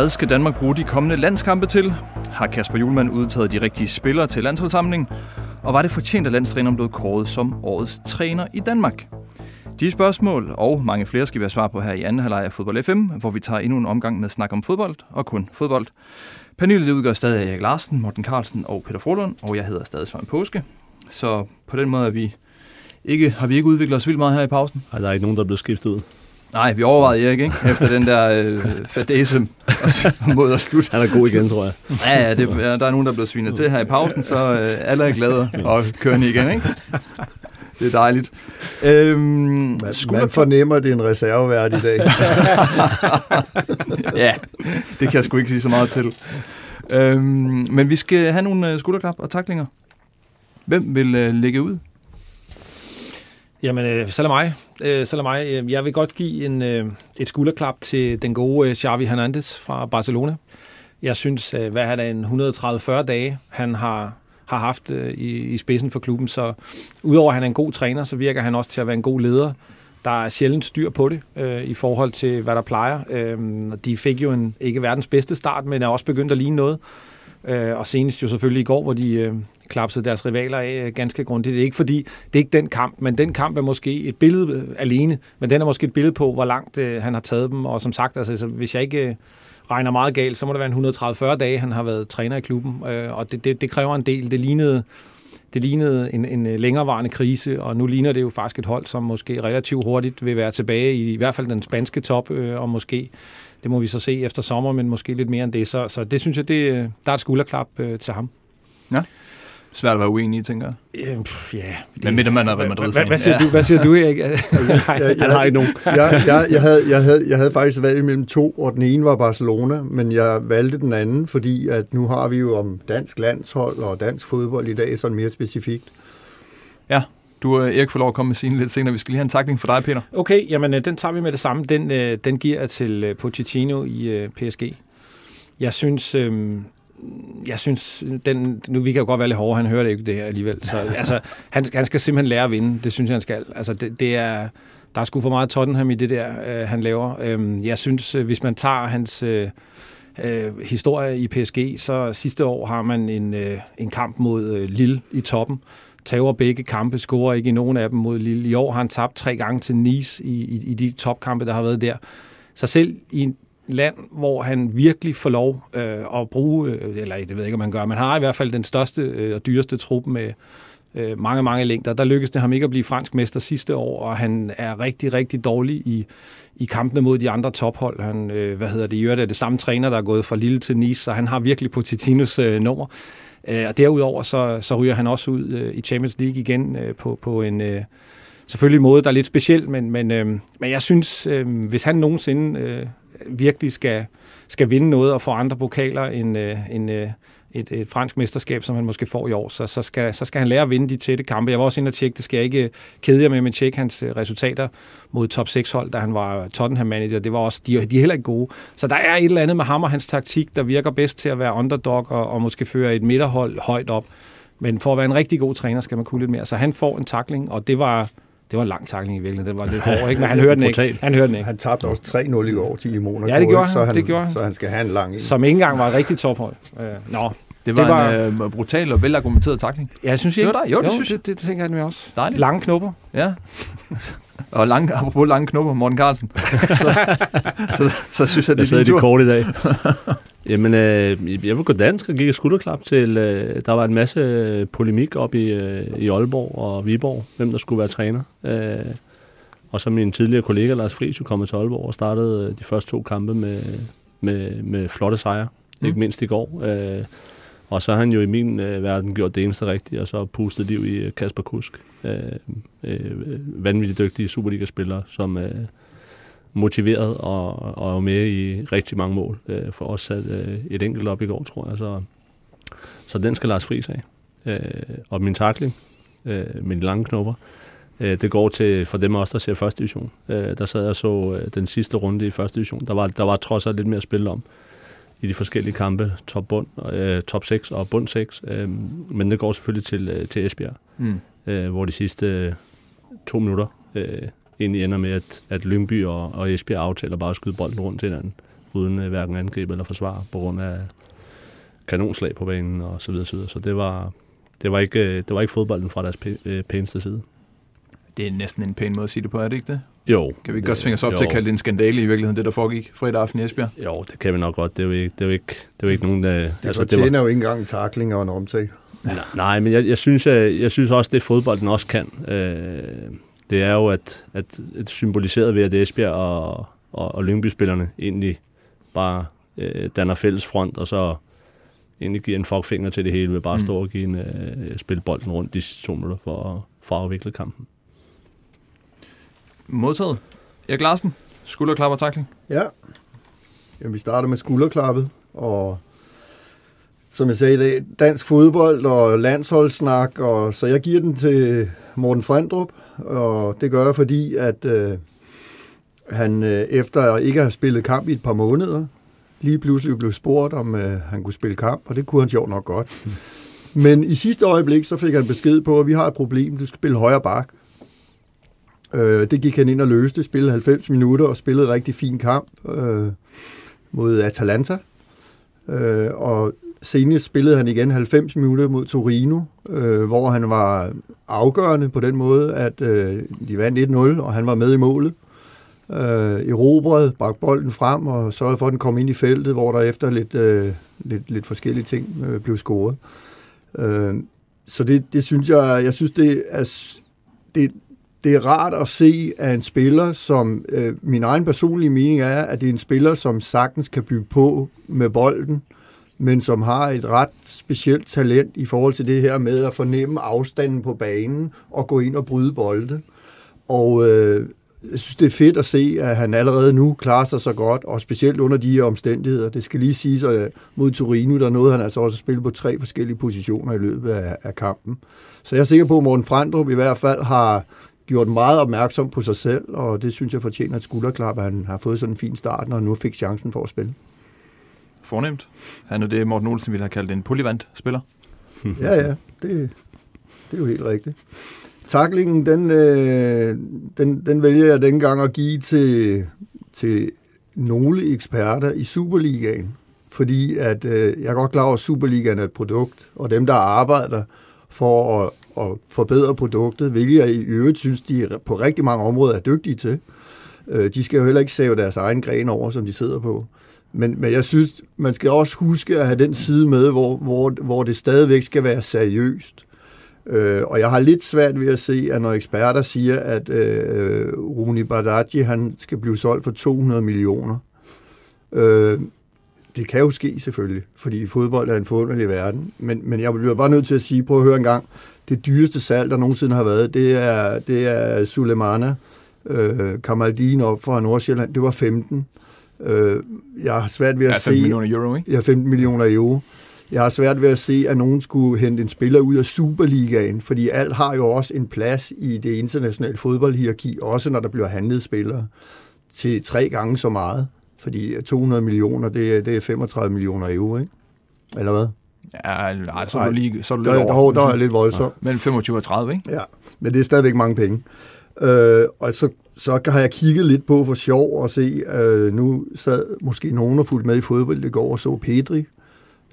Hvad skal Danmark bruge de kommende landskampe til? Har Kasper Julemand udtaget de rigtige spillere til landsholdssamlingen? Og var det fortjent, at landstræneren blev kåret som årets træner i Danmark? De spørgsmål og mange flere skal vi have svar på her i anden halvleg af Fodbold FM, hvor vi tager endnu en omgang med snak om fodbold og kun fodbold. Panelet udgør stadig Erik Larsen, Morten Carlsen og Peter Frohlund, og jeg hedder stadig Søren Påske. Så på den måde er vi ikke, har vi ikke udviklet os vildt meget her i pausen. Nej, der er ikke nogen, der er blevet skiftet ud. Nej, vi overvejede Erik, ikke? Efter den der øh, fadese mod at slutte. Han er god igen, tror jeg. Ja, ja, det, ja, der er nogen, der er blevet svinet til her i pausen, så øh, alle er glade og kører igen, ikke? Det er dejligt. Øhm, man, man fornemmer, at det er en reservevært i dag. ja, det kan jeg sgu ikke sige så meget til. Øhm, men vi skal have nogle øh, skulderklap og taklinger. Hvem vil øh, lægge ud? Jamen, øh, lad mig. Øh, så mig. Øh, jeg vil godt give en, øh, et skulderklap til den gode øh, Xavi Hernandez fra Barcelona. Jeg synes, øh, hvad er det, en 130-40 dage, han har, har haft øh, i, i spidsen for klubben. Så udover at han er en god træner, så virker han også til at være en god leder. Der er sjældent styr på det øh, i forhold til, hvad der plejer. Øh, de fik jo en ikke verdens bedste start, men er også begyndt at ligne noget. Øh, og senest jo selvfølgelig i går, hvor de øh, klapset deres rivaler af øh, ganske grundigt. Det er ikke fordi, det er ikke den kamp, men den kamp er måske et billede øh, alene, men den er måske et billede på, hvor langt øh, han har taget dem. Og som sagt, altså, hvis jeg ikke øh, regner meget galt, så må det være en 130-40 dage, han har været træner i klubben. Øh, og det, det, det kræver en del. Det lignede det lignede en, en øh, længerevarende krise, og nu ligner det jo faktisk et hold, som måske relativt hurtigt vil være tilbage i i hvert fald den spanske top, øh, og måske, det må vi så se efter sommer, men måske lidt mere end det. Så, så det synes jeg, det, der er et skulderklap øh, til ham. Ja. Svært at være uenig i, tænker jeg. Pff, ja. Men midt man er Real madrid hvad, hvad, siger du, hvad siger du, Erik? jeg, jeg, har ikke nogen. jeg, jeg, jeg, havde, jeg, havde, jeg havde faktisk valgt mellem to, og den ene var Barcelona, men jeg valgte den anden, fordi at nu har vi jo om dansk landshold og dansk fodbold i dag, sådan mere specifikt. Ja, du, Erik, får lov at komme med sin lidt senere. Vi skal lige have en takling for dig, Peter. Okay, jamen den tager vi med det samme. Den, den giver jeg til Pochettino i PSG. Jeg synes, øhm, jeg synes, den, nu vi kan jo godt være lidt hårde, han hører det ikke det her alligevel. Så, altså, han, han skal simpelthen lære at vinde, det synes jeg, han skal. Altså, det, det er, der er sgu for meget Tottenham i det der, øh, han laver. Øhm, jeg synes, øh, hvis man tager hans øh, øh, historie i PSG, så sidste år har man en, øh, en kamp mod øh, Lille i toppen. Tager begge kampe, scorer ikke i nogen af dem mod Lille. I år har han tabt tre gange til Nice i, i, i de topkampe, der har været der. Så selv i land, hvor han virkelig får lov øh, at bruge, øh, eller det ved jeg ikke, om han gør, men han har i hvert fald den største øh, og dyreste trup med øh, mange, mange længder. Der lykkedes det ham ikke at blive fransk mester sidste år, og han er rigtig, rigtig dårlig i, i kampene mod de andre tophold. Han, øh, hvad hedder det, i øvrigt er det samme træner, der er gået fra Lille til Nice, så han har virkelig Pochettinos øh, nummer. Øh, og derudover så, så ryger han også ud øh, i Champions League igen øh, på, på en... Øh, selvfølgelig måde, der er lidt speciel, men, men, øh, men jeg synes, øh, hvis han nogensinde øh, virkelig skal, skal vinde noget og få andre pokaler end, øh, end øh, et, et fransk mesterskab, som han måske får i år, så, så, skal, så skal han lære at vinde de tætte kampe. Jeg var også inde og tjekke, det skal jeg ikke kede jer med, men tjekke hans øh, resultater mod top 6 hold, da han var Tottenham-manager. Det var også, de, de er heller ikke gode. Så der er et eller andet med ham og hans taktik, der virker bedst til at være underdog og, og måske føre et midterhold højt op. Men for at være en rigtig god træner, skal man kunne lidt mere. Så han får en takling, og det var det var en lang takling i virkeligheden. Det var lidt hård, ikke? Men han hørte den ikke. Han hørte den ikke. Han tabte også 3-0 i går til Monaco. Ja, det gjorde han. Så han, det gjorde han. Så han skal have en lang en. Som ikke engang var et rigtigt tophold. Øh, nå, det var, det var en øh, brutal og velargumenteret takling. Ja, jeg synes ikke. Jo, der, jo, det, jo, synes det, det, det, tænker jeg med også. Dejligt. Lange knopper. Ja. og lange, apropos lange knopper, Morten Carlsen. så, så, så, synes jeg, det er din tur. kort i dag. Jamen, øh, jeg vil gå dansk og give et skulderklap til, øh, der var en masse polemik op i, øh, i Aalborg og Viborg, hvem der skulle være træner. Øh, og så min tidligere kollega Lars Friis jo kommet til Aalborg og startede de første to kampe med, med, med flotte sejre. Mm. Ikke mindst i går. Øh, og så har han jo i min øh, verden gjort det eneste rigtige, og så pustet liv i øh, Kasper Kusk. Øh, øh, vanvittigt dygtige Superliga-spillere, som er øh, motiveret og, og er med i rigtig mange mål. Øh, for os sat øh, et enkelt op i går, tror jeg. Så, så den skal Lars Friis af. Øh, og min takling øh, mine lange knopper, øh, det går til for dem også, der ser første division. Øh, der sad jeg så øh, den sidste runde i første division. Der var, der var trods alt lidt mere at spille om i de forskellige kampe, top, bund, øh, top 6 og bund 6. Øh, men det går selvfølgelig til, øh, til Esbjerg, mm. øh, hvor de sidste øh, to minutter øh, egentlig ender med, at, at Lyngby og, og Esbjerg aftaler bare at skyde bolden rundt til hinanden. uden øh, hverken angreb eller forsvar, på grund af kanonslag på banen og så videre, så videre. Så det var, det var ikke, øh, det var ikke fodbolden fra deres øh, pæneste side. Det er næsten en pæn måde at sige det på, er det ikke det? Jo. Kan vi ikke godt svinge os op jo. til at kalde det en skandale i virkeligheden, det der foregik fredag aften i Esbjerg? Jo, det kan vi nok godt. Det er jo ikke, det er jo ikke, det er jo ikke nogen... Der, det altså, det var... jo ikke engang en takling og en omtag. Nej, nej, men jeg, jeg, synes, jeg, jeg synes også, det fodbolden også kan. Øh, det er jo, at, at, at symboliseret ved, at Esbjerg og, og, og Lyngby-spillerne egentlig bare øh, danner fælles front, og så egentlig giver en fuckfinger til det hele ved bare at mm. stå og give en, øh, spille bolden rundt de to minutter for, at, for at afvikle kampen. Modtaget. Erik Larsen, skulderklap og takling. Ja. Jamen, vi starter med skulderklappet, og som jeg sagde, det er dansk fodbold og landsholdssnak, og så jeg giver den til Morten Frendrup, og det gør jeg, fordi at øh, han øh, efter ikke at have spillet kamp i et par måneder, lige pludselig blev spurgt, om øh, han kunne spille kamp, og det kunne han sjovt nok godt. Men i sidste øjeblik, så fik han besked på, at vi har et problem, du skal spille højre bak. Øh, det gik han ind og løste, spillede 90 minutter og spillede en rigtig fin kamp øh, mod Atalanta. Øh, og senest spillede han igen 90 minutter mod Torino, øh, hvor han var afgørende på den måde, at øh, de vandt 1-0, og han var med i målet. Øh, erobrede, bragte bolden frem og sørgede for, at den kom ind i feltet, hvor der efter lidt, øh, lidt, lidt forskellige ting øh, blev scoret. Øh, så det, det synes jeg, jeg synes, det er, det, det er rart at se, at en spiller, som øh, min egen personlige mening er, at det er en spiller, som sagtens kan bygge på med bolden, men som har et ret specielt talent i forhold til det her med at fornemme afstanden på banen og gå ind og bryde bolde. Og øh, jeg synes, det er fedt at se, at han allerede nu klarer sig så godt, og specielt under de her omstændigheder. Det skal lige siges, at mod Torino, der nåede han altså også at spille på tre forskellige positioner i løbet af, af kampen. Så jeg er sikker på, at Morten Frandrup i hvert fald har gjort meget opmærksom på sig selv, og det synes jeg fortjener et skulderklap, at han har fået sådan en fin start, når han nu fik chancen for at spille. Fornemt. Han er det, Morten Olsen ville have kaldt en polyvant-spiller. ja, ja, det, det er jo helt rigtigt. Taklingen, den, øh, den, den vælger jeg dengang at give til, til nogle eksperter i Superligaen, fordi at, øh, jeg er godt klar over, at Superligaen er et produkt, og dem, der arbejder for at, at forbedre produktet, hvilket jeg i øvrigt synes, de på rigtig mange områder er dygtige til. Øh, de skal jo heller ikke save deres egen gren over, som de sidder på. Men, men jeg synes, man skal også huske at have den side med, hvor, hvor, hvor det stadigvæk skal være seriøst. Øh, og jeg har lidt svært ved at se, at når eksperter siger, at øh, Rune Bardaggi, han skal blive solgt for 200 millioner, øh, det kan jo ske selvfølgelig, fordi fodbold er en forunderlig verden. Men, men jeg bliver bare nødt til at sige, prøv at høre en gang, det dyreste salg, der nogensinde har været, det er, det er Sulemana, øh, Kamaldin op fra Nordsjælland, det var 15. Øh, jeg har svært ved at ja, 15 se... millioner euro, ikke? Ja, 15 millioner euro. Jeg har svært ved at se, at nogen skulle hente en spiller ud af Superligaen, fordi alt har jo også en plads i det internationale fodboldhierarki, også når der bliver handlet spillere til tre gange så meget. Fordi 200 millioner, det er, det er 35 millioner euro, ikke? Eller hvad? Ja, nej, så er du lige, så er du der, lidt der, over. Der, der er lidt voldsomt. Ja, mellem 25 og 30, ikke? Ja, men det er stadigvæk mange penge. Øh, og så, så har jeg kigget lidt på for sjov og se, øh, nu sad måske nogen og fulgt med i fodbold det går og så Pedri,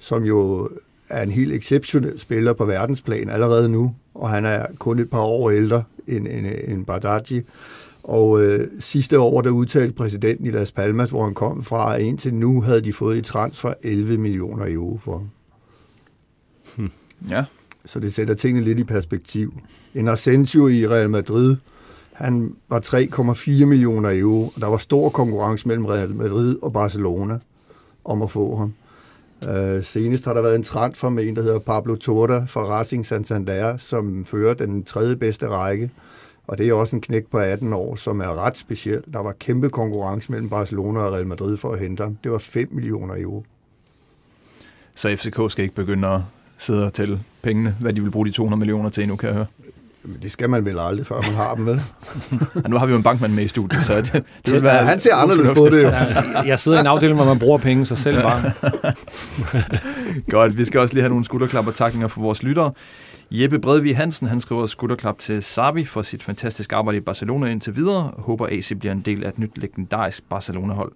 som jo er en helt exceptionel spiller på verdensplan allerede nu, og han er kun et par år ældre end, end, end Bardaggi. Og øh, sidste år, der udtalte præsidenten i Las Palmas, hvor han kom fra, at indtil nu havde de fået i transfer 11 millioner euro for Hmm. Ja. Så det sætter tingene lidt i perspektiv. En Asensio i Real Madrid, han var 3,4 millioner euro, og der var stor konkurrence mellem Real Madrid og Barcelona om at få ham. Uh, senest har der været en transfer med en, der hedder Pablo Torda fra Racing Santander, som fører den tredje bedste række. Og det er også en knæk på 18 år, som er ret speciel. Der var kæmpe konkurrence mellem Barcelona og Real Madrid for at hente ham. Det var 5 millioner euro. Så FCK skal ikke begynde at sidde og tælle pengene, hvad de vil bruge de 200 millioner til nu, kan jeg høre. Det skal man vel aldrig, før man har dem, vel? ja, nu har vi jo en bankmand med i studiet, så det, det vil være Han ser anderledes på det jo. jeg sidder i en afdeling, hvor man bruger penge, så selv bare. Godt, vi skal også lige have nogle skulderklap og takninger for vores lyttere. Jeppe Bredvig Hansen, han skriver skulderklap til Sabi for sit fantastiske arbejde i Barcelona indtil videre. Håber AC bliver en del af et nyt legendarisk Barcelona-hold.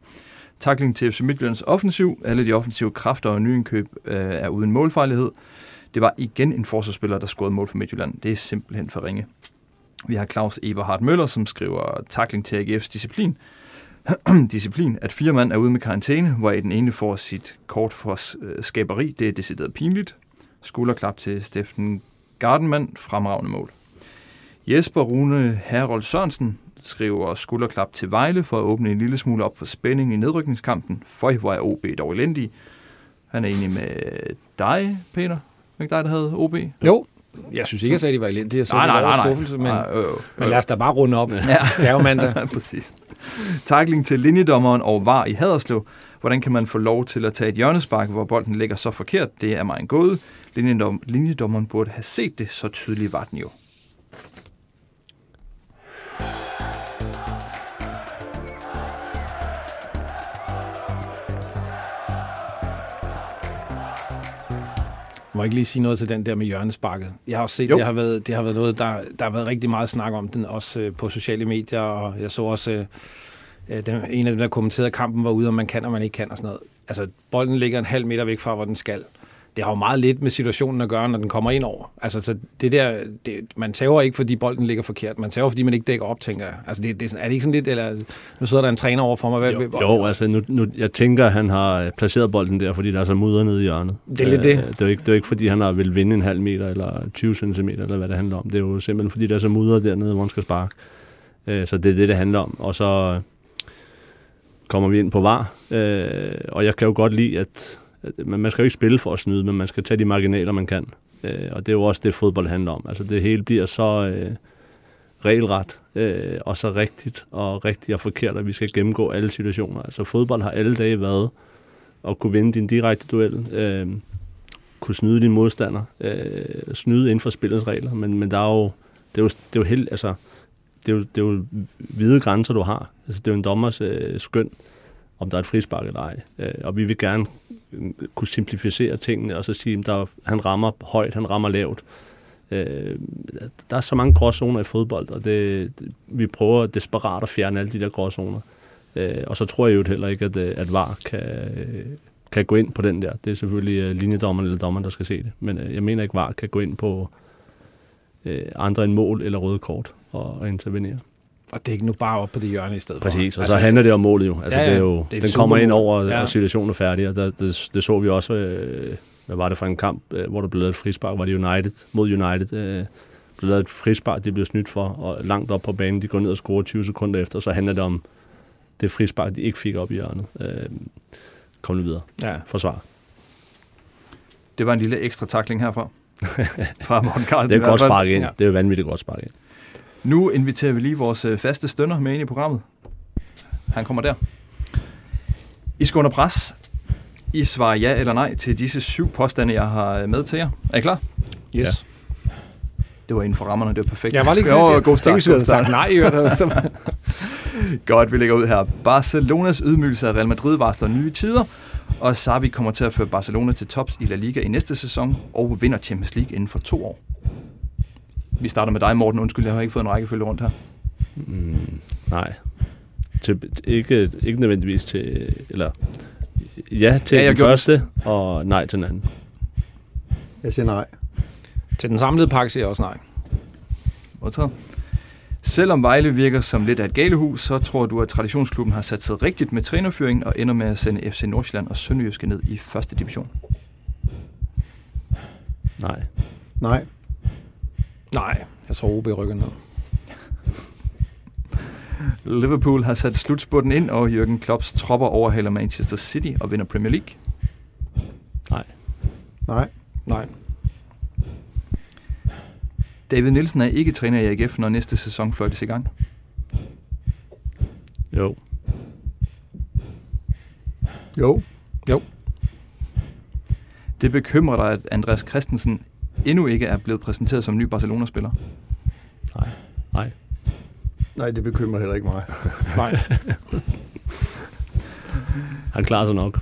Takling til FC Midtjyllands offensiv. Alle de offensive kræfter og nyindkøb øh, er uden målfejlighed. Det var igen en forsvarsspiller, der scorede mål for Midtjylland. Det er simpelthen for ringe. Vi har Claus Eberhard Møller, som skriver takling til AGF's disciplin. disciplin, at fire mand er ude med karantæne, hvor den ene får sit kort for øh, skaberi. Det er decideret pinligt. Skulderklap til Steffen Gardenman, fremragende mål. Jesper Rune Herold Sørensen skriver skulderklap til Vejle for at åbne en lille smule op for spænding i nedrykningskampen. For hvor er OB dog elendig. Han er enig med dig, Peter. Var ikke dig, der havde OB? Jo, jeg synes ikke, jeg sagde, at de var elendige. Jeg sagde, nej, nej, nej, nej. Skuffelse, men, nej, øh, øh, men lad os da bare runde op. Ja. det er jo mandag. Præcis. Takling til linjedommeren og var i Haderslev. Hvordan kan man få lov til at tage et hjørnespark, hvor bolden ligger så forkert? Det er mig en gåde. Linjedom, linjedommeren burde have set det, så tydeligt var den jo. Må ikke lige sige noget til den der med hjørnesparket? Jeg har også set, det har, været, det har været noget, der, der har været rigtig meget snak om den, også øh, på sociale medier, og jeg så også, øh, øh den, en af dem, der kommenterede kampen, var ude, om man kan, og man ikke kan, og sådan noget. Altså, bolden ligger en halv meter væk fra, hvor den skal det har jo meget lidt med situationen at gøre, når den kommer ind over. Altså, så det der, det, man tager ikke, fordi bolden ligger forkert. Man tager fordi man ikke dækker op, tænker jeg. Altså, det, det, er det ikke sådan lidt, eller nu sidder der en træner over for mig. Hvad, jo, jo, altså, nu, nu, jeg tænker, at han har placeret bolden der, fordi der er så mudder nede i hjørnet. Det er lidt det. Øh, det er, ikke, det er ikke, fordi han har vil vinde en halv meter, eller 20 cm, eller hvad det handler om. Det er jo simpelthen, fordi der er så mudder dernede, hvor han skal sparke. Øh, så det er det, det handler om. Og så kommer vi ind på var, øh, og jeg kan jo godt lide, at Øh, men man skal jo ikke spille for at snyde, men man skal tage de marginaler, man kan. Øh, og det er jo også det, fodbold handler om. Altså det hele bliver så øh, regelret, øh, og så rigtigt og rigtigt og forkert, at vi skal gennemgå alle situationer. Altså fodbold har alle dage været at kunne vinde din direkte duel, øh, kunne snyde din modstander, øh, snyde inden for spillets regler, men, men der er jo, det er jo, det er jo helt, altså, det er jo, det er jo hvide grænser, du har. Altså, det er jo en dommers øh, skøn, om der er et frispark eller ej. Øh, og vi vil gerne øh, kunne simplificere tingene og så sige, at der, han rammer højt, han rammer lavt. Øh, der er så mange gråzoner i fodbold, og det, vi prøver desperat at fjerne alle de der gråzoner. Øh, og så tror jeg jo heller ikke, at, øh, at VAR kan, øh, kan gå ind på den der. Det er selvfølgelig linjedommeren eller dommeren, der skal se det. Men jeg mener ikke, VAR kan gå ind på øh, andre end mål eller røde kort og, og intervenere og det er ikke nu bare op på det hjørne i stedet Præcis, for. Præcis, og altså, så handler det om målet jo. Altså, ja, ja, det er jo det er den kommer ind over, ja. og situationen er færdig, og der, det, det så vi også, øh, hvad var det for en kamp, øh, hvor der blev lavet et frispark, var det United mod United, øh, blev lavet et frispark, de blev snydt for, og langt op på banen, de går ned og scorer 20 sekunder efter, så handler det om det frispark, de ikke fik op i hjørnet. Øh, kom lige videre. Ja. Forsvar. Det var en lille ekstra takling herfra. fra Morten Karl. Det er godt spark ind. Ja. Det er vanvittigt godt spark ind. Nu inviterer vi lige vores øh, faste stønder med ind i programmet. Han kommer der. I skal under pres. I svarer ja eller nej til disse syv påstande, jeg har øh, med til jer. Er I klar? Yes. Ja. Det var inden for rammerne, det var perfekt. Jeg var lige jo, god start. God start. nej. Godt, vi lægger ud her. Barcelonas ydmygelse af Real Madrid varsler nye tider, og Xavi kommer til at føre Barcelona til tops i La Liga i næste sæson og vinder Champions League inden for to år. Vi starter med dig, Morten. Undskyld, jeg har ikke fået en rækkefølge rundt her. Mm, nej. Til, ikke, ikke nødvendigvis til... Eller, ja til ja, den første, det. og nej til den anden. Jeg siger nej. Til den samlede pakke siger jeg også nej. Modtaget. Selvom Vejle virker som lidt af et galehus, så tror du, at traditionsklubben har sat sig rigtigt med trænerføringen og ender med at sende FC Nordsjælland og Sønderjyske ned i første division? Nej. Nej. Nej, jeg tror OB rykker ned. Liverpool har sat slutspurten ind, og Jürgen Klopps tropper overhaler Manchester City og vinder Premier League. Nej. Nej. Nej. David Nielsen er ikke træner i AGF, når næste sæson fløjtes i gang. Jo. Jo. Jo. Det bekymrer dig, at Andreas Christensen endnu ikke er blevet præsenteret som ny Barcelona-spiller. Nej, nej. Nej, det bekymrer heller ikke mig. nej. Han klarer sig nok.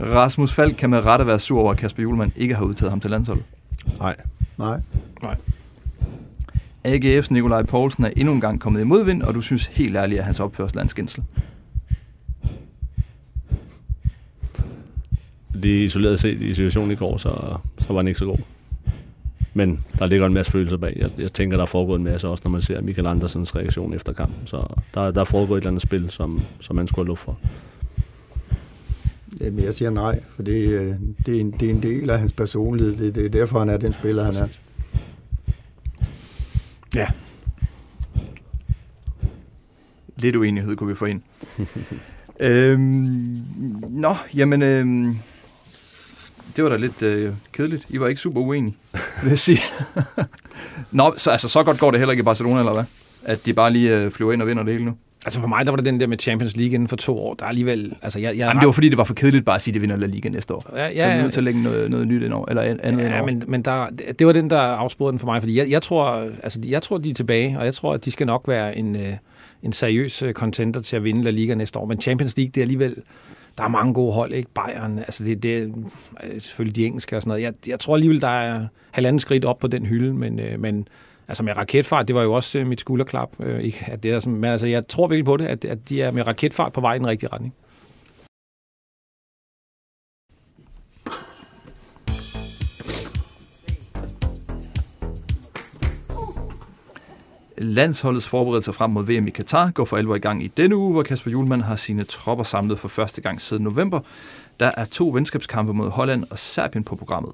Rasmus Falk kan med rette være sur over, at Kasper Julemand ikke har udtaget ham til landsholdet. Nej. Nej. Nej. AGF's Nikolaj Poulsen er endnu en gang kommet i modvind, og du synes helt ærligt, at hans opførsel er en skændsel. Lige isoleret set i situationen i går, så så var den ikke så god. Men der ligger en masse følelser bag. Jeg, jeg tænker, der er foregået en masse også, når man ser Michael Andersens reaktion efter kampen. Så der, der er foregået et eller andet spil, som, som man skulle have luft for. Jamen, jeg siger nej, for det, øh, det, er en, det er en del af hans personlighed. Det, det er derfor, han er den spiller, han er. Ja. Lidt uenighed kunne vi få ind. øhm, nå, jamen, øhm, det var da lidt øh, kedeligt. I var ikke super uenige, vil jeg sige. nå, så, altså, så godt går det heller ikke i Barcelona, eller hvad? At de bare lige øh, flyver ind og vinder det hele nu? Altså for mig, der var det den der med Champions League inden for to år. Der er alligevel... Altså jeg, jeg Jamen, det var fordi, det var for kedeligt bare at sige, at det vinder La Liga næste år. Ja, ja, så vi er nødt til at lægge noget, noget nyt ind over, eller andet ja, ind men, men der, det var den, der afsporede den for mig, fordi jeg, jeg, tror, altså, jeg tror, de er tilbage, og jeg tror, at de skal nok være en, øh, en seriøs øh, contender til at vinde La Liga næste år. Men Champions League, det er alligevel... Der er mange gode hold, ikke? Bayern, altså det, det er øh, selvfølgelig de engelske og sådan noget. Jeg, jeg tror alligevel, der er halvanden skridt op på den hylde, men, øh, men altså med raketfart, det var jo også øh, mit skulderklap. Øh, ikke, at det er, men altså, jeg tror virkelig på det, at, at de er med raketfart på vej i den rigtige retning. Landsholdets forberedelser frem mod VM i Katar går for alvor i gang i denne uge, hvor Kasper Julemand har sine tropper samlet for første gang siden november. Der er to venskabskampe mod Holland og Serbien på programmet.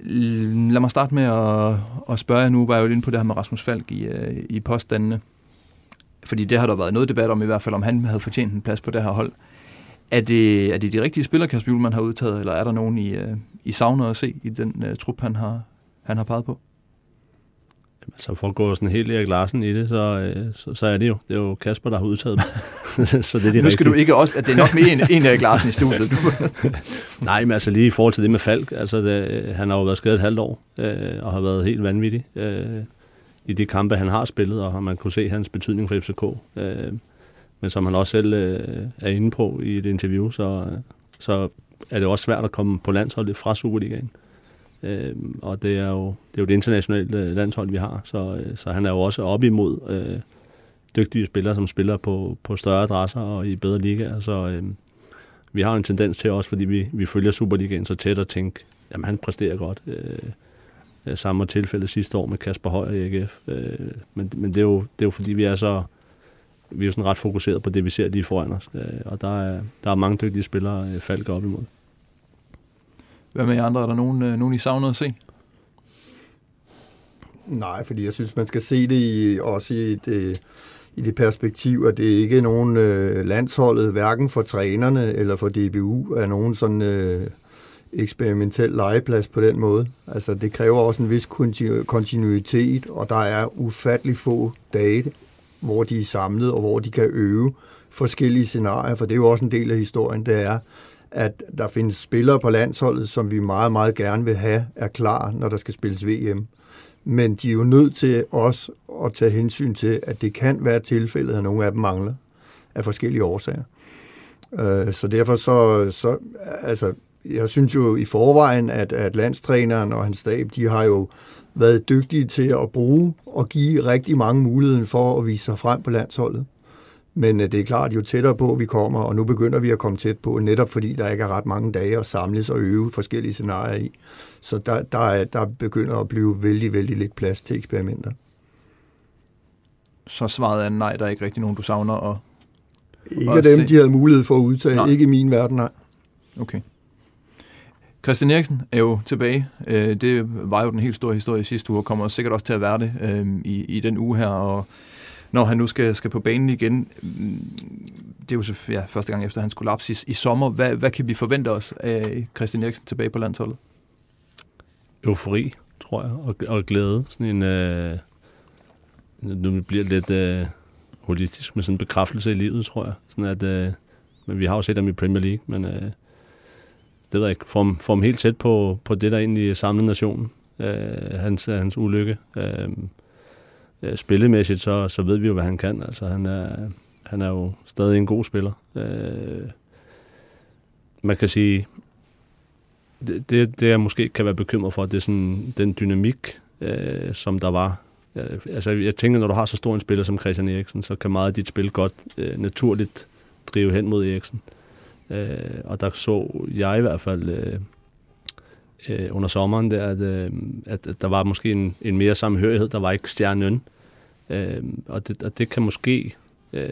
Lad mig starte med at, at spørge jer nu, var jeg jo inde på det her med Rasmus Falk i, øh, i påstandene. Fordi det har der været noget debat om, i hvert fald om han havde fortjent en plads på det her hold. Er det, er det de rigtige spillere, Kasper Julemand har udtaget, eller er der nogen, I, øh, I savner at se i den uh, trup, han har, han har peget på? Så for at gå sådan helt Erik Larsen i det, så, så, så er det jo det er jo Kasper, der har udtaget dem. så det er de nu skal rigtige. du ikke også, at det er nok med en, en Erik Larsen i studiet. Nej, men altså lige i forhold til det med Falk, altså det, han har jo været skadet et halvt år, øh, og har været helt vanvittig øh, i de kampe, han har spillet, og man kunne se hans betydning for FCK. Øh, men som han også selv øh, er inde på i et interview, så, så er det også svært at komme på landsholdet fra Superligaen. Øh, Øh, og det er, jo, det er jo det internationale øh, landshold, vi har, så, øh, så han er jo også op imod øh, dygtige spillere, som spiller på, på større adresser og i bedre ligaer. Så øh, vi har en tendens til også, fordi vi, vi følger Superligaen så tæt og tænke, jamen han præsterer godt. Øh, øh, samme tilfælde sidste år med Kasper Højer i AGF. Øh, men men det, er jo, det er jo fordi, vi er så vi er jo sådan ret fokuseret på det, vi ser lige foran os. Øh, og der er, der er mange dygtige spillere, øh, Falk op imod. Hvad med jer andre? Er der nogen, øh, nogen I savner at se? Nej, fordi jeg synes, man skal se det i, også i det, øh, i det perspektiv, at det ikke er nogen øh, landsholdet, hverken for trænerne eller for DBU, er nogen sådan øh, eksperimentel legeplads på den måde. Altså, det kræver også en vis kontinuitet, og der er ufattelig få dage, hvor de er samlet, og hvor de kan øve forskellige scenarier, for det er jo også en del af historien, det er, at der findes spillere på landsholdet, som vi meget, meget gerne vil have, er klar, når der skal spilles VM. Men de er jo nødt til også at tage hensyn til, at det kan være tilfældet, at nogle af dem mangler af forskellige årsager. Øh, så derfor så, så altså, jeg synes jo i forvejen, at, at landstræneren og hans stab, de har jo været dygtige til at bruge og give rigtig mange muligheder for at vise sig frem på landsholdet. Men øh, det er klart, jo tættere på vi kommer, og nu begynder vi at komme tæt på, netop fordi der ikke er ret mange dage at samles og øve forskellige scenarier i. Så der, der, er, der begynder at blive vældig, vældig lidt plads til eksperimenter. Så svaret er nej, der er ikke rigtig nogen, du savner? Og, ikke af dem, se. de havde mulighed for at udtage. Nej. Ikke i min verden, nej. Okay. Christian Eriksen er jo tilbage. Øh, det var jo den helt store historie sidste uge, og kommer sikkert også til at være det øh, i, i den uge her. Og når han nu skal, skal på banen igen. Det er jo så, ja, første gang efter hans kollaps i, i sommer. Hvad, hvad kan vi forvente os af Christian Eriksen tilbage på landsholdet? Eufori, tror jeg, og, og glæde. Sådan en, øh, nu bliver det lidt øh, holistisk, med sådan en bekræftelse i livet, tror jeg. Sådan at, øh, men vi har jo set ham i Premier League, men øh, det ved jeg ikke, får, form helt tæt på, på det, der egentlig samlede nationen. Øh, hans, hans ulykke. Øh, øh, spillemæssigt, så, så ved vi jo, hvad han kan. Altså, han er, han er jo stadig en god spiller. Øh, man kan sige, det, det, det jeg måske kan være bekymret for, det er sådan den dynamik, øh, som der var. Øh, altså, jeg tænker, når du har så stor en spiller som Christian Eriksen, så kan meget af dit spil godt øh, naturligt drive hen mod Eriksen. Øh, og der så jeg i hvert fald øh, øh, under sommeren, der, at, øh, at, at der var måske en, en mere sammenhørighed. Der var ikke stjernen. Øh, og, det, og det kan måske øh,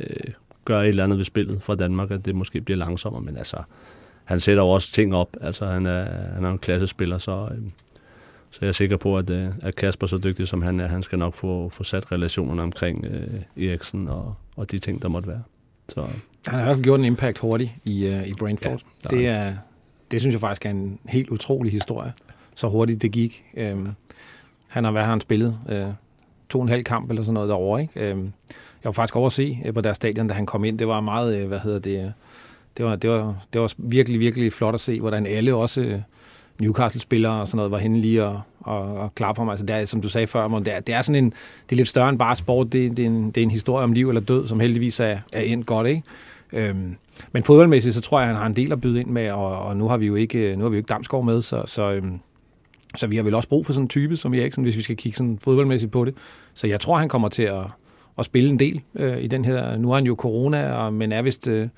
gøre et eller andet ved spillet fra Danmark, at det måske bliver langsommere. Men altså, han sætter jo også ting op. Altså, han er, han er en klassespiller, så... Øh, så jeg er sikker på, at, øh, at Kasper, så dygtig som han er, han skal nok få, få sat relationerne omkring øh, Eriksen og, og de ting, der måtte være. Så. Han har i hvert fald gjort en impact hurtigt i, uh, i Brentford. Ja, det, er, det synes jeg faktisk er en helt utrolig historie. Så hurtigt det gik. Øhm, han har, hvad har han spillet? Øh, to og en halv kamp eller sådan noget derovre. Ikke? Øhm, jeg var faktisk over at se øh, på deres stadion, da han kom ind. Det var meget, øh, hvad hedder det, det var, det, var, det var virkelig, virkelig flot at se, hvordan alle også øh, Newcastle-spillere og sådan noget var henne lige og, og, og klar for mig. Altså, det er, som du sagde før, det er, det er sådan en, det er lidt større end bare sport. Det, det, er en, det er en historie om liv eller død, som heldigvis er, er endt godt, ikke? Øhm, men fodboldmæssigt, så tror jeg, han har en del at byde ind med, og, og nu har vi jo ikke, nu har vi jo ikke Damsgaard med, så, så, øhm, så vi har vel også brug for sådan en type som Eriksen, hvis vi skal kigge sådan fodboldmæssigt på det. Så jeg tror, han kommer til at, at spille en del øh, i den her. Nu har han jo corona, og, men er vist øh,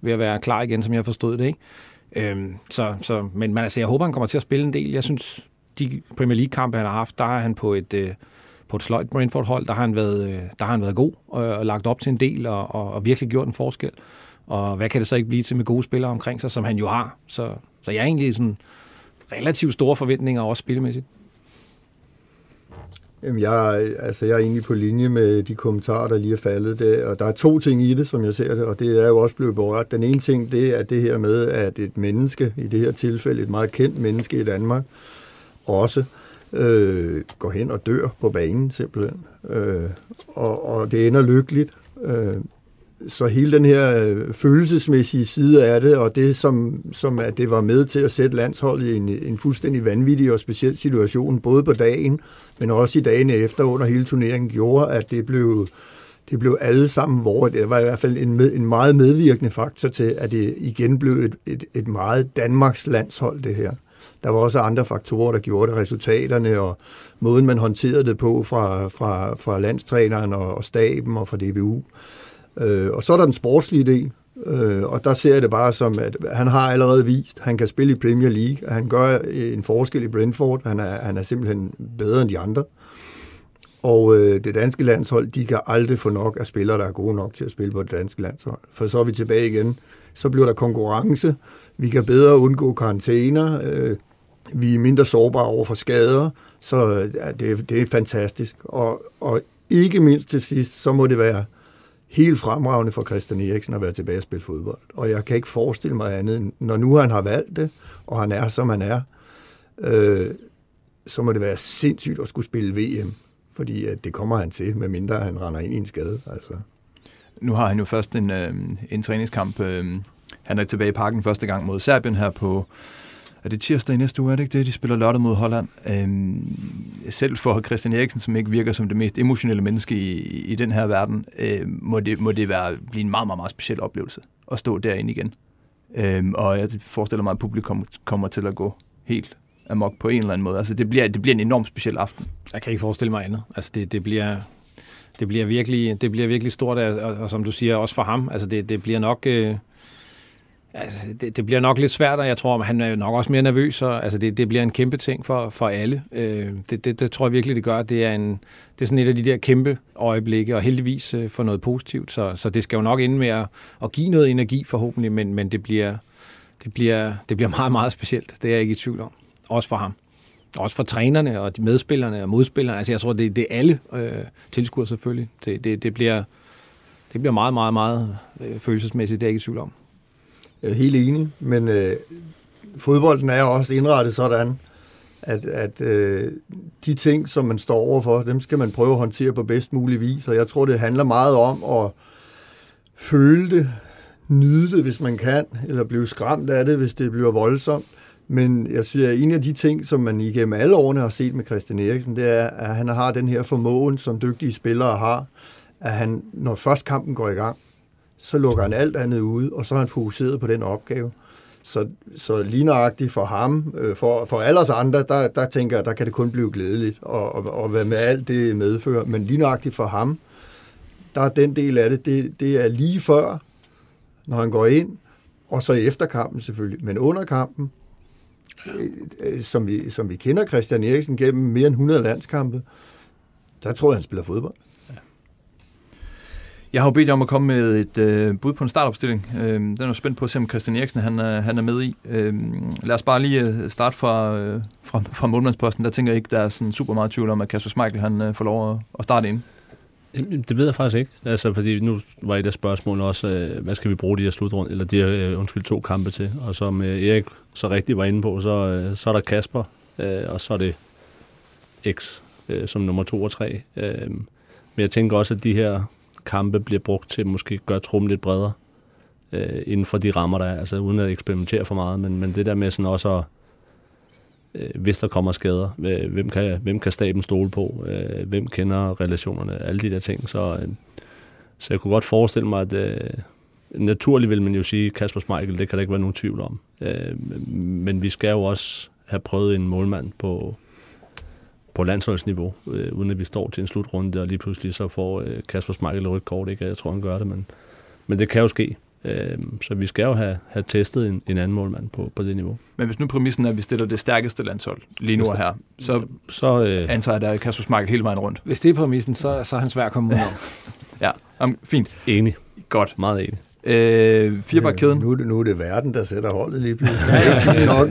ved at være klar igen, som jeg forstod det. Ikke? Øhm, så, så, men, man, altså, jeg håber, han kommer til at spille en del. Jeg synes, de Premier League-kampe, han har haft, der er han på et, øh, på et sløjt Brentford-hold, der har han været, øh, der har han været god og, og lagt op til en del og, og, og virkelig gjort en forskel. Og hvad kan det så ikke blive til med gode spillere omkring sig, som han jo har? Så, så jeg er egentlig sådan relativt store forventninger, også spillemæssigt. Jamen, jeg, altså, jeg er egentlig på linje med de kommentarer, der lige er faldet. Det, og der er to ting i det, som jeg ser det, og det er jo også blevet berørt. Den ene ting, det er det her med, at et menneske, i det her tilfælde et meget kendt menneske i Danmark, også øh, går hen og dør på banen simpelthen. Øh, og, og det ender lykkeligt. Øh, så hele den her øh, følelsesmæssige side af det, og det som, som at det var med til at sætte landsholdet i en, en fuldstændig vanvittig og speciel situation, både på dagen, men også i dagene efter under hele turneringen, gjorde, at det blev, det blev alle sammen, hvor det var i hvert fald en, med, en meget medvirkende faktor til, at det igen blev et, et, et meget Danmarks landshold, det her. Der var også andre faktorer, der gjorde det, resultaterne og måden, man håndterede det på fra, fra, fra landstræneren og, og staben og fra DBU. Øh, og så er der den sportslige del, øh, og der ser jeg det bare som, at han har allerede vist, at han kan spille i Premier League, han gør øh, en forskel i Brentford, han er, han er simpelthen bedre end de andre. Og øh, det danske landshold, de kan aldrig få nok af spillere, der er gode nok til at spille på det danske landshold. For så er vi tilbage igen. Så bliver der konkurrence. Vi kan bedre undgå karantæner. Øh, vi er mindre sårbare over for skader. Så ja, det, det er fantastisk. Og, og ikke mindst til sidst, så må det være helt fremragende for Christian Eriksen at være tilbage og spille fodbold. Og jeg kan ikke forestille mig andet, end, når nu han har valgt det, og han er, som han er, øh, så må det være sindssygt at skulle spille VM, fordi at det kommer han til, medmindre han render ind i en skade. Altså. Nu har han jo først en, øh, en træningskamp. Øh, han er tilbage i parken første gang mod Serbien her på er det tirsdag i næste uge, er det ikke det? De spiller lørdag mod Holland. Øhm, selv for Christian Eriksen, som ikke virker som det mest emotionelle menneske i, i den her verden, øh, må, det, må det være, blive en meget, meget, meget speciel oplevelse at stå derinde igen. Øhm, og jeg forestiller mig, at publikum kommer til at gå helt amok på en eller anden måde. Altså, det bliver, det bliver en enormt speciel aften. Jeg kan ikke forestille mig andet. Altså, det, det bliver... Det bliver, virkelig, det bliver virkelig stort, og, og som du siger, også for ham. Altså, det, det bliver nok... Øh Altså, det, det bliver nok lidt svært, og jeg tror, han er nok også mere nervøs. Og, altså, det, det bliver en kæmpe ting for, for alle. Øh, det, det, det tror jeg virkelig, det gør. Det er, en, det er sådan et af de der kæmpe øjeblikke, og heldigvis øh, for noget positivt. Så, så det skal jo nok ende med at, at give noget energi forhåbentlig, men, men det, bliver, det, bliver, det bliver meget, meget specielt. Det er jeg ikke i tvivl om. Også for ham. Også for trænerne og de medspillerne og modspillerne. Altså, jeg tror, det, det er alle øh, tilskuere selvfølgelig. Det, det, det, bliver, det bliver meget, meget, meget øh, følelsesmæssigt. Det er jeg ikke i tvivl om. Jeg er helt enig, men øh, fodbolden er også indrettet sådan, at, at øh, de ting, som man står overfor, dem skal man prøve at håndtere på bedst mulig vis, og jeg tror, det handler meget om at føle det, nyde det, hvis man kan, eller blive skræmt af det, hvis det bliver voldsomt. Men jeg synes, at en af de ting, som man igennem alle årene har set med Christian Eriksen, det er, at han har den her formåen, som dygtige spillere har, at han, når først kampen går i gang, så lukker han alt andet ud, og så er han fokuseret på den opgave. Så, så lige nøjagtigt for ham, øh, for, for alle os andre, der, der tænker jeg, der kan det kun blive glædeligt, og, og, og hvad med alt det medfører. Men lige nøjagtigt for ham, der er den del af det, det, det er lige før, når han går ind, og så efter kampen selvfølgelig. Men under kampen, øh, øh som, vi, som vi kender Christian Eriksen gennem mere end 100 landskampe, der tror jeg, han spiller fodbold. Jeg har jo bedt jer om at komme med et øh, bud på en startopstilling. Øh, den er jo spændt på at se, om Christian Eriksen han er, han er med i. Øh, lad os bare lige øh, starte fra, øh, fra, fra målmandsposten. Der tænker jeg ikke, der er sådan super meget tvivl om, at Kasper Schmeichel han, øh, får lov at, at starte ind. Det ved jeg faktisk ikke. Altså, fordi nu var et af spørgsmålene også, øh, hvad skal vi bruge de her slutrunde, eller de her, øh, undskyld, to kampe til. Og som øh, Erik så rigtigt var inde på, så, øh, så er der Kasper, øh, og så er det X øh, som nummer to og tre. Øh, men jeg tænker også, at de her kampe bliver brugt til måske gøre trummen lidt bredere øh, inden for de rammer, der er, altså uden at eksperimentere for meget, men, men det der med sådan også at, øh, hvis der kommer skader, øh, hvem, kan, hvem kan staben stole på, øh, hvem kender relationerne, alle de der ting, så, øh, så jeg kunne godt forestille mig, at øh, naturligt vil man jo sige, Kasper Schmeichel, det kan der ikke være nogen tvivl om, øh, men vi skal jo også have prøvet en målmand på, på landsholdsniveau, øh, uden at vi står til en slutrunde, og lige pludselig så får øh, Kasper Schmeichel et kort, ikke? Jeg tror, han gør det, men, men det kan jo ske. Øh, så vi skal jo have, have testet en, en anden målmand på, på det niveau. Men hvis nu præmissen er, at vi stiller det stærkeste landshold lige nu og her, så, så øh, antager jeg, at Kasper Schmeichel hele vejen rundt. Hvis det er præmissen, så, så er han svær at komme ud om. ja, um, fint. Enig. Godt. Meget enig. Øh, firebakkæden. Ja, nu, er det, nu er det verden, der sætter holdet lige pludselig. ja, ja, nok.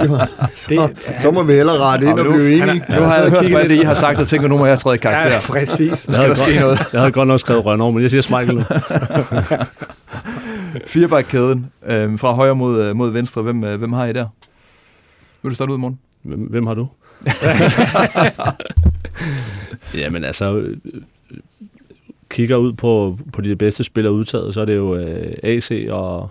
Så, så må vi hellere rette ind og blive enige. Nu har jeg hørt på det, I har sagt, og tænker, nu må jeg træde karakter. Ja, præcis. skal der ske noget. Jeg havde godt nok skrevet røn over, men jeg siger Schmeichel nu. Firebakkæden øh, fra højre mod, mod venstre. Hvem, øh, hvem har I der? Vil du starte ud, morgen? Hvem, hvem har du? Jamen altså, kigger ud på, på de bedste spillere udtaget, så er det jo øh, AC, og,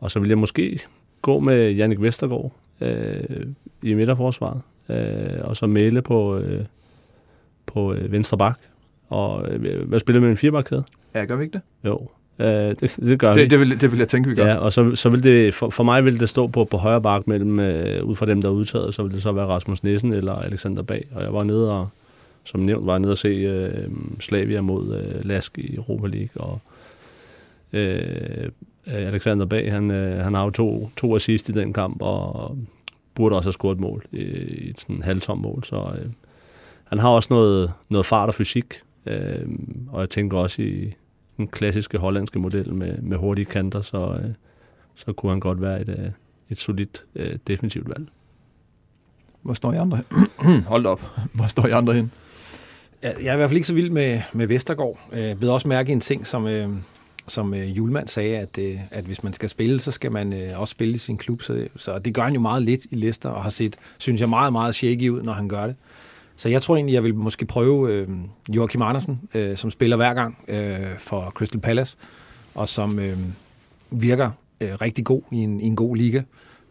og så vil jeg måske gå med Jannik Vestergaard øh, i midterforsvaret, øh, og så Mæle på, øh, på øh, venstre bak. Og øh, hvad spiller med en firebakkæde? Ja, gør vi ikke det? Jo, øh, det, det gør det, vi. Det vil, det vil jeg tænke, vi gør. Ja, og så, så vil det, for, for mig vil det stå på, på højre bak mellem, øh, ud fra dem, der er udtaget, så vil det så være Rasmus Nissen eller Alexander Bag. Og jeg var nede og, som nævnt, var nede og se øh, Slavia mod øh, Lask i Europa League, og øh, Alexander Bag, han, øh, han har jo to, to assist i den kamp, og burde også have scoret et mål, i, i et sådan halvtom mål, så øh, han har også noget, noget fart og fysik, øh, og jeg tænker også i den klassiske hollandske model med, med hurtige kanter, så, øh, så kunne han godt være et, øh, et solidt øh, defensivt valg. Hvor står I andre hen? Hold op. Hvor står I andre hen? Jeg, jeg er i hvert fald ikke så vild med, med Vestergaard. Jeg ved også mærke en ting, som, øh, som øh, Julemand sagde, at, øh, at hvis man skal spille, så skal man øh, også spille i sin klub. Så, så det gør han jo meget lidt i Leicester, og har set, synes jeg, meget, meget shaky ud, når han gør det. Så jeg tror egentlig, jeg vil måske prøve øh, Joachim Andersen, øh, som spiller hver gang øh, for Crystal Palace, og som øh, virker øh, rigtig god i en, i en god liga.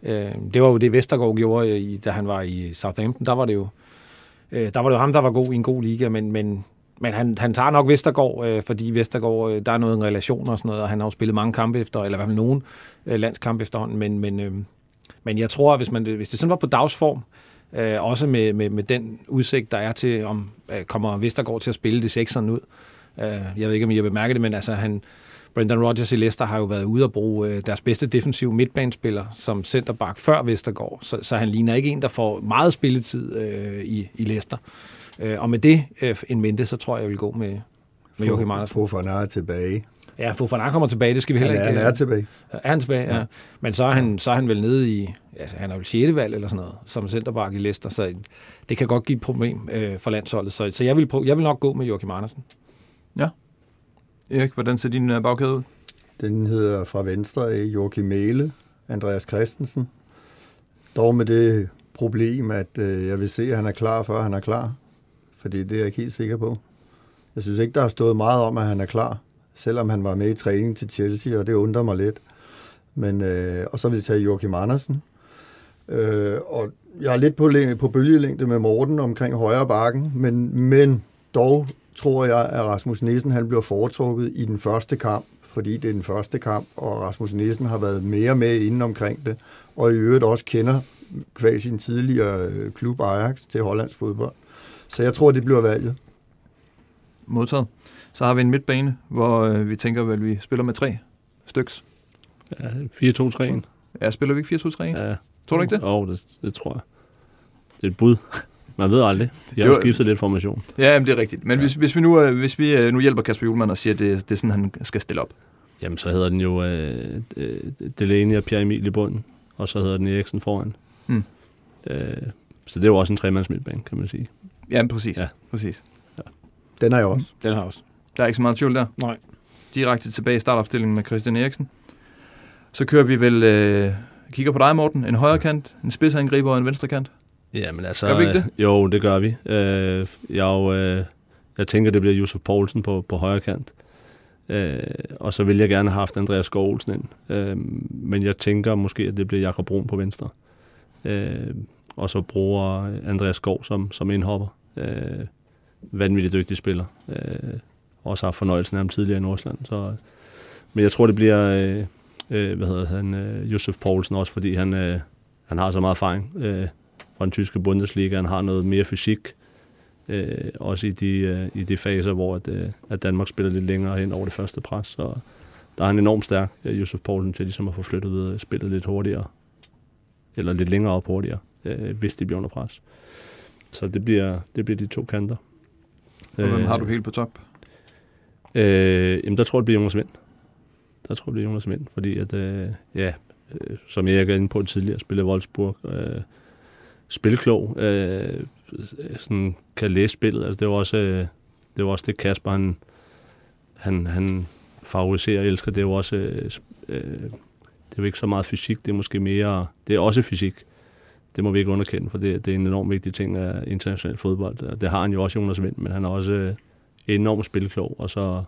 Øh, det var jo det, Vestergaard gjorde, øh, i, da han var i Southampton. Der var det jo øh, Øh, der var det jo ham, der var god i en god liga, men, men, men han, han tager nok Vestergaard, øh, fordi Vestergaard, øh, der er noget en relation og sådan noget, og han har jo spillet mange kampe efter, eller i hvert fald nogen øh, landskampe efterhånden, men, men, øh, men jeg tror, at hvis, man, hvis det sådan var på dagsform, øh, også med, med, med den udsigt, der er til, om øh, kommer Vestergaard til at spille det sekseren ud. Øh, jeg ved ikke, om I har bemærket det, men altså han, Brendan Rodgers i Leicester har jo været ude at bruge øh, deres bedste defensive midtbanespiller som centerback før Vestergaard, så, så han ligner ikke en, der får meget spilletid øh, i, i Leicester. Øh, og med det øh, en mente, så tror jeg, jeg vil gå med, med Joachim Andersen. Fofana er tilbage. Ja, Fofana kommer tilbage, det skal vi heller han er, ikke... Han er tilbage. Er han tilbage, ja. ja. Men så er han, så er han vel nede i... Altså, han er vel 6. valg eller sådan noget, som centerback i Leicester, så det kan godt give et problem øh, for landsholdet. Så, så jeg, vil prøve, jeg vil nok gå med Joachim Andersen. Ja. Erik, hvordan ser din øh, bagkæde ud? Den hedder fra venstre af Joachim Mæle, Andreas Christensen. Dog med det problem, at øh, jeg vil se, at han er klar, før han er klar. Fordi det er jeg ikke helt sikker på. Jeg synes ikke, der har stået meget om, at han er klar. Selvom han var med i træning til Chelsea, og det undrer mig lidt. Men, øh, og så vil jeg tage Joachim Andersen. Øh, og jeg er lidt på, på bølgelængde med Morten omkring højre bakken, men, men dog tror jeg, at Rasmus Nissen han bliver foretrukket i den første kamp, fordi det er den første kamp, og Rasmus Nissen har været mere med inden omkring det, og i øvrigt også kender kvæg sin tidligere klub Ajax til Hollands fodbold. Så jeg tror, det bliver valget. Modtaget. Så har vi en midtbane, hvor øh, vi tænker, at vi spiller med tre styks. Ja, 4-2-3. Ja, spiller vi ikke 4-2-3? Ja. Tror du ikke det? Jo, oh, det, det tror jeg. Det er et bud. Man ved aldrig. De har jo skiftet lidt formation. Ja, men det er rigtigt. Men ja. hvis, hvis vi, nu, øh, hvis vi øh, nu hjælper Kasper Julemand og siger, at det, det er sådan, han skal stille op. Jamen, så hedder den jo øh, Delaney og Pierre Emil i bunden, og så hedder den Eriksen foran. Mm. Øh, så det er jo også en tremands midtbane, kan man sige. Ja, præcis. Ja. præcis. Ja. Den har jeg også. Den har jeg også. Der er ikke så meget tvivl der. Nej. Direkte tilbage i startopstillingen med Christian Eriksen. Så kører vi vel, øh, kigger på dig Morten, en højre kant, en spidsangriber og en venstre kant. Ja, men altså... Gør vi ikke det? Jo, det gør vi. Øh, jeg, øh, jeg tænker, det bliver Josef Poulsen på, på højre kant. Øh, og så vil jeg gerne have haft Andreas Skov Olsen ind. Øh, men jeg tænker måske, at det bliver Jakob Brun på venstre. Øh, og så bruger Andreas Skov som, som indhopper. Øh, vanvittigt dygtig spiller. Øh, også har fornøjelsen af ham tidligere i Nordsjælland. Så, men jeg tror, det bliver øh, øh, hvad hedder han, øh, Josef Poulsen også, fordi han, øh, han har så meget erfaring øh, fra den tyske Bundesliga. Han har noget mere fysik, øh, også i de, øh, i de faser, hvor at, øh, at Danmark spiller lidt længere hen over det første pres. Så der er han enormt stærk, øh, Josef Poulsen, til ligesom at få flyttet videre, spillet lidt hurtigere, eller lidt længere op hurtigere, øh, hvis de bliver under pres. Så det bliver, det bliver de to kanter. Og hvem har du helt på top? Øh, jamen, der tror jeg, det bliver Jonas Vind. Der tror jeg, det bliver Jonas Vind, fordi at, øh, ja, øh, som jeg er inde på tidligere, spille Wolfsburg, øh, spilklog, øh, sådan kan læse spillet. Altså, det var også, øh, det var også det, Kasper, han, han, han favoriserer og elsker. Det er jo også, øh, det er jo ikke så meget fysik, det er måske mere, det er også fysik. Det må vi ikke underkende, for det, det er en enormt vigtig ting af international fodbold. Det har han jo også, Jonas Vind, men han er også øh, enormt spilklog, og så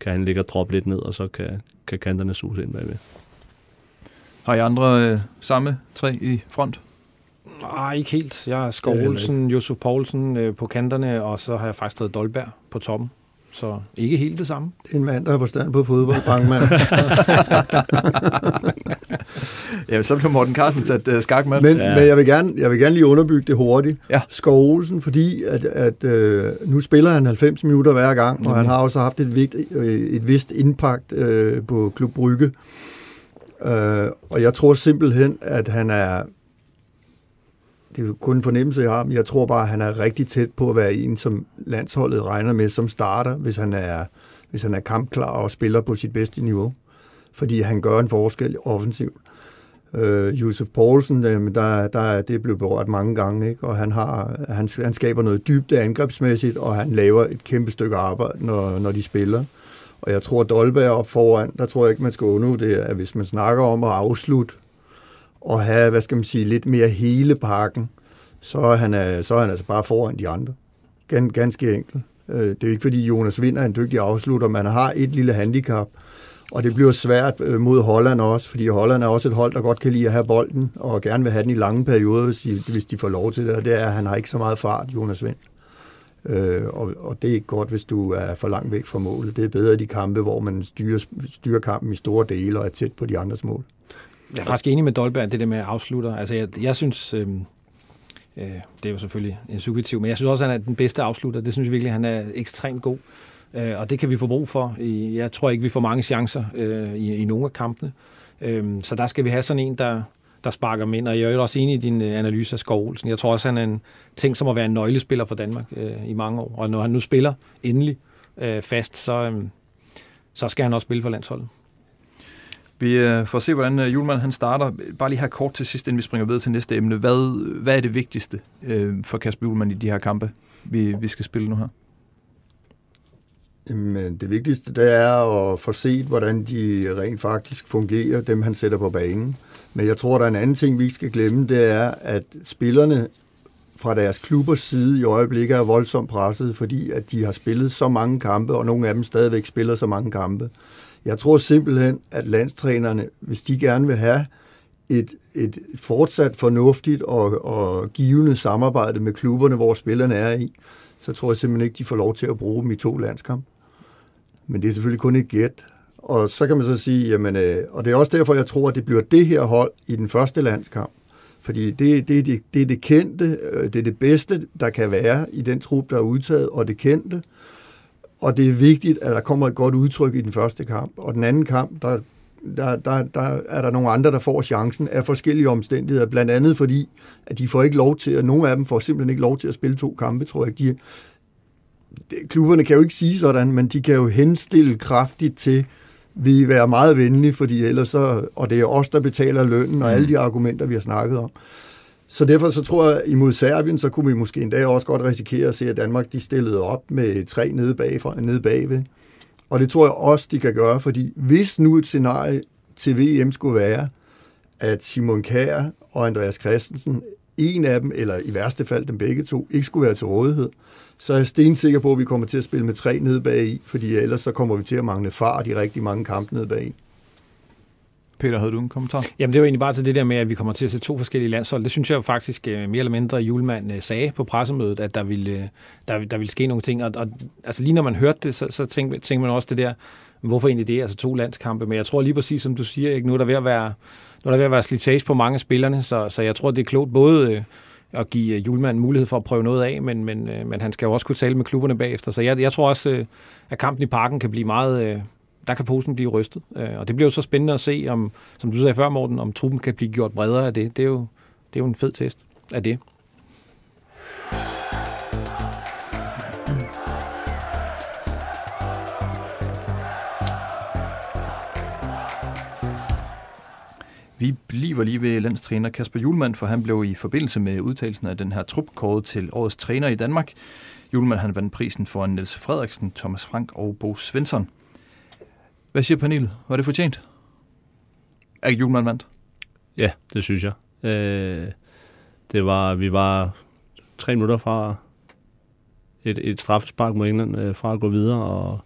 kan han ligge og droppe lidt ned, og så kan, kan kanterne suge ind bagved. Har I andre øh, samme tre i front? Nej, ikke helt. Jeg har Skov Olsen, Josef Poulsen øh, på kanterne, og så har jeg faktisk taget Dolberg på toppen. Så ikke helt det samme. Det er en mand, der har forstand på fodbold, Bankmann. ja, så bliver Morten Carsten sat uh, skak med. Men, ja. men jeg, vil gerne, jeg vil gerne lige underbygge det hurtigt. Ja. Skov Olsen, fordi at, at øh, nu spiller han 90 minutter hver gang, og han har også haft et, vigt, øh, et vist impact øh, på Klub Brygge. Øh, og jeg tror simpelthen, at han er det er jo kun en fornemmelse, jeg har, men jeg tror bare, at han er rigtig tæt på at være en, som landsholdet regner med som starter, hvis han er, hvis han er kampklar og spiller på sit bedste niveau. Fordi han gør en forskel offensivt. Øh, Josef Poulsen, øh, der, der, det er blevet berørt mange gange, ikke? og han, har, han, han skaber noget dybde angrebsmæssigt, og han laver et kæmpe stykke arbejde, når, når de spiller. Og jeg tror, at Dolberg op foran, der tror jeg ikke, man skal undre det, at hvis man snakker om at afslutte og have, hvad skal man sige, lidt mere hele pakken, så er han, øh, så er han altså bare foran de andre. Gans, ganske enkelt. Øh, det er ikke, fordi Jonas Vinder er en dygtig afslutter, man har et lille handicap, og det bliver svært øh, mod Holland også, fordi Holland er også et hold, der godt kan lide at have bolden, og gerne vil have den i lange perioder, hvis de, hvis de får lov til det, og det er, at han har ikke så meget fart, Jonas Vind. Øh, og, og det er ikke godt, hvis du er for langt væk fra målet. Det er bedre i de kampe, hvor man styrer, styrer kampen i store dele og er tæt på de andres mål. Jeg er faktisk enig med Dolberg, det der med at afslutter. Altså, jeg, jeg synes, øh, øh, det er jo selvfølgelig en subjektiv, men jeg synes også, at han er den bedste afslutter. Det synes jeg virkelig, han er ekstremt god. Øh, og det kan vi få brug for. Jeg tror ikke, vi får mange chancer øh, i, i nogle af kampene. Øh, så der skal vi have sådan en, der, der sparker dem ind. Og jeg er også enig i din øh, analyse af Skov Olsen. Jeg tror også, han er en ting som at være en nøglespiller for Danmark øh, i mange år. Og når han nu spiller endelig øh, fast, så, øh, så skal han også spille for landsholdet. Vi øh, får se, hvordan øh, Julemand han starter. Bare lige her kort til sidst, inden vi springer videre til næste emne. Hvad, hvad er det vigtigste øh, for Kasper Julemand i de her kampe, vi, vi skal spille nu her? Men det vigtigste, det er at få set, hvordan de rent faktisk fungerer, dem han sætter på banen. Men jeg tror, der er en anden ting, vi ikke skal glemme, det er, at spillerne fra deres klubbers side i øjeblikket er voldsomt presset, fordi at de har spillet så mange kampe, og nogle af dem stadigvæk spiller så mange kampe. Jeg tror simpelthen, at landstrænerne, hvis de gerne vil have et, et fortsat fornuftigt og, og givende samarbejde med klubberne, hvor spillerne er i, så tror jeg simpelthen ikke, de får lov til at bruge dem i to landskamp. Men det er selvfølgelig kun et gæt. Og så kan man så sige, jamen, øh, og det er også derfor, jeg tror, at det bliver det her hold i den første landskamp. Fordi det, det, det, det er det kendte, øh, det er det bedste, der kan være i den trup, der er udtaget, og det kendte. Øh, og det er vigtigt, at der kommer et godt udtryk i den første kamp. Og den anden kamp, der der, der, der er der nogle andre, der får chancen af forskellige omstændigheder, blandt andet fordi, at de får ikke lov til, at nogle af dem får simpelthen ikke lov til at spille to kampe, tror jeg. De, klubberne kan jo ikke sige sådan, men de kan jo henstille kraftigt til, vi være meget venlige, fordi ellers så, og det er os, der betaler lønnen, og mm. alle de argumenter, vi har snakket om. Så derfor så tror jeg, imod Serbien, så kunne vi måske endda også godt risikere at se, at Danmark de stillede op med tre nede, bagfra, nede bagved. Og det tror jeg også, de kan gøre, fordi hvis nu et scenarie til VM skulle være, at Simon Kjær og Andreas Christensen, en af dem, eller i værste fald dem begge to, ikke skulle være til rådighed, så er jeg stensikker på, at vi kommer til at spille med tre nede bag i, fordi ellers så kommer vi til at mangle fart i rigtig mange kampe nede bag i. Peter, havde du en kommentar? Jamen, det var egentlig bare til det der med, at vi kommer til at se to forskellige landshold. Det synes jeg faktisk øh, mere eller mindre, Julemand øh, sagde på pressemødet, at der ville, øh, der, der ville ske nogle ting. Og, og altså, lige når man hørte det, så, så tænkte, tænkte man også det der, hvorfor egentlig det, altså to landskampe. Men jeg tror lige præcis, som du siger, ikke, nu er der ved at være, nu er der ved at være slitage på mange af spillerne, så, så jeg tror, det er klogt både at give Julemand mulighed for at prøve noget af, men, men, men han skal jo også kunne tale med klubberne bagefter. Så jeg, jeg tror også, at kampen i parken kan blive meget... Der kan posen blive rystet. Øh, og det bliver jo så spændende at se, om, som du sagde før, Morten, om truppen kan blive gjort bredere af det. Det er jo, det er jo en fed test af det. Vi bliver lige ved landstræner Kasper Julemand, for han blev i forbindelse med udtalelsen af den her trup kåret til årets træner i Danmark. Julemand han vandt prisen for Niels Frederiksen, Thomas Frank og Bo Svensson. Hvad siger panelet? Var det fortjent? Er Julemand vandt? Ja, det synes jeg. Øh, det var, vi var tre minutter fra et, et straffespark mod England øh, fra at gå videre, og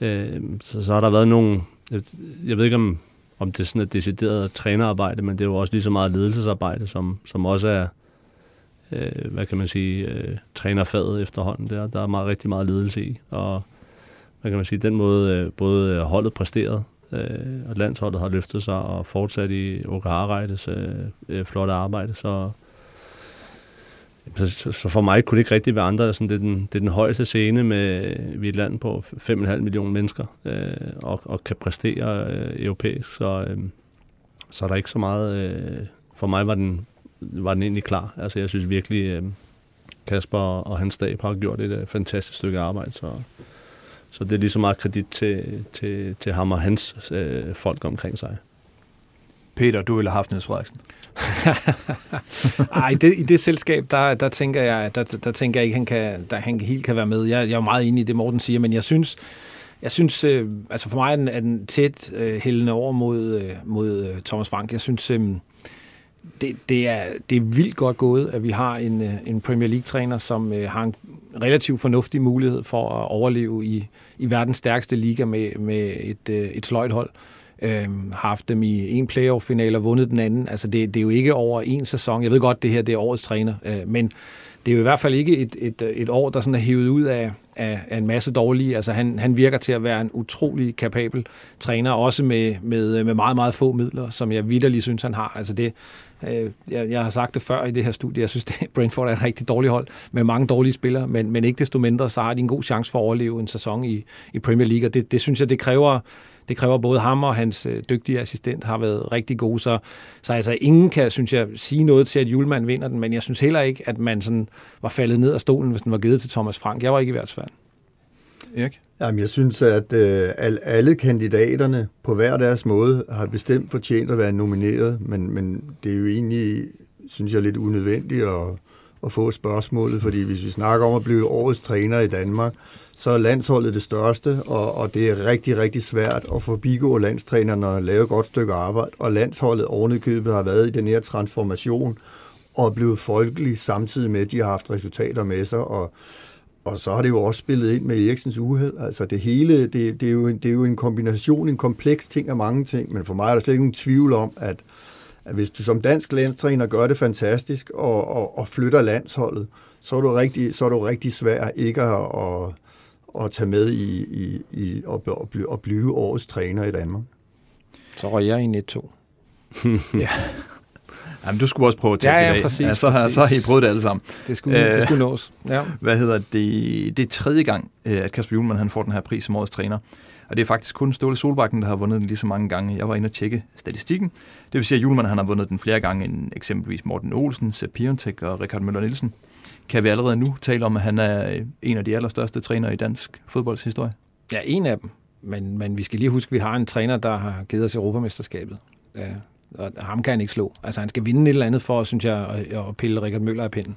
øh, så, så har der været nogle, jeg, jeg ved ikke om, om det er sådan et decideret trænerarbejde, men det er jo også lige så meget ledelsesarbejde, som, som også er, øh, hvad kan man sige, øh, trænerfaget efterhånden. Der, der er meget, rigtig meget ledelse i, og hvad kan man sige, den måde øh, både øh, holdet præsterede, øh, og landsholdet har løftet sig og fortsat i Oka Harreides øh, øh, flotte arbejde, så, så, så for mig kunne det ikke rigtig være andre. Sådan, det, er den, det er den højeste scene med vi er et land på 5,5 millioner mennesker øh, og, og kan præstere øh, europæisk, så, øh, så er der ikke så meget... Øh, for mig var den, var den egentlig klar. Altså jeg synes virkelig, øh, Kasper og hans stab har gjort et øh, fantastisk stykke arbejde, så så det er lige så meget kredit til, til, til ham og hans øh, folk omkring sig. Peter, du ville have haft Niels Frederiksen. Ej, det, i det selskab, der, der tænker jeg, der, der tænker jeg ikke, han kan, der, han helt kan være med. Jeg, jeg er meget enig i det, Morten siger, men jeg synes, jeg synes, øh, altså for mig er den, er den tæt øh, hældende over mod, øh, mod øh, Thomas Frank. Jeg synes, øh, det, det, er, det er vildt godt gået, at vi har en, øh, en Premier League-træner, som øh, har en relativt fornuftig mulighed for at overleve i, i verdens stærkeste liga med, med et, øh, et sløjt hold. Øhm, haft dem i en playoff-final og vundet den anden. Altså det, det er jo ikke over en sæson. Jeg ved godt, det her det er årets træner, øh, men det er jo i hvert fald ikke et, et, et år, der sådan er hævet ud af, af, af en masse dårlige. Altså han, han virker til at være en utrolig kapabel træner, også med, med, med meget, meget få midler, som jeg vidderligt synes, han har. Altså det, øh, jeg, jeg har sagt det før i det her studie, jeg synes, at Brentford er et rigtig dårligt hold med mange dårlige spillere, men, men ikke desto mindre, så har de en god chance for at overleve en sæson i, i Premier League, og det, det synes jeg, det kræver det kræver både ham og hans øh, dygtige assistent har været rigtig gode, så, så altså ingen kan, synes jeg, sige noget til, at Julemand vinder den, men jeg synes heller ikke, at man sådan var faldet ned af stolen, hvis den var givet til Thomas Frank. Jeg var ikke i hvert fald. Erik? Jamen, jeg synes, at øh, alle kandidaterne på hver deres måde har bestemt fortjent at være nomineret, men, men det er jo egentlig, synes jeg, lidt unødvendigt at, at få spørgsmålet, fordi hvis vi snakker om at blive årets træner i Danmark, så er landsholdet det største, og, og det er rigtig, rigtig svært at forbigå landstrænerne og lave et godt stykke arbejde, og landsholdet ovenikøbet har været i den her transformation og er blevet folkelig samtidig med, at de har haft resultater med sig, og, og så har det jo også spillet ind med Eriksens uheld. Altså det hele, det, det, er jo, det er jo en kombination, en kompleks ting af mange ting, men for mig er der slet ikke nogen tvivl om, at, at hvis du som dansk landstræner gør det fantastisk og, og, og flytter landsholdet, så er du rigtig, så er du rigtig svær ikke at, at at tage med i, i, i at, at, blive, at blive årets træner i Danmark. Så røg jeg i 1-2. ja. Jamen, du skulle også prøve at tage ja, ja, det præcis, ja, så, har, præcis. så har I prøvet det alle sammen. Det skulle, øh, det skulle nås. Ja. Hvad hedder det? Det er tredje gang, øh, at Kasper Julemand han får den her pris som årets træner. Og det er faktisk kun Ståle Solbakken, der har vundet den lige så mange gange. Jeg var inde og tjekke statistikken. Det vil sige, at Julemand han har vundet den flere gange end eksempelvis Morten Olsen, Sepp Piontek og Richard Møller Nielsen. Kan vi allerede nu tale om, at han er en af de allerstørste trænere i dansk fodboldshistorie? Ja, en af dem. Men, men vi skal lige huske, at vi har en træner, der har givet os Europamesterskabet. Ja, og ham kan han ikke slå. Altså, han skal vinde et eller andet for, synes jeg, at, at pille Richard Møller af pinden.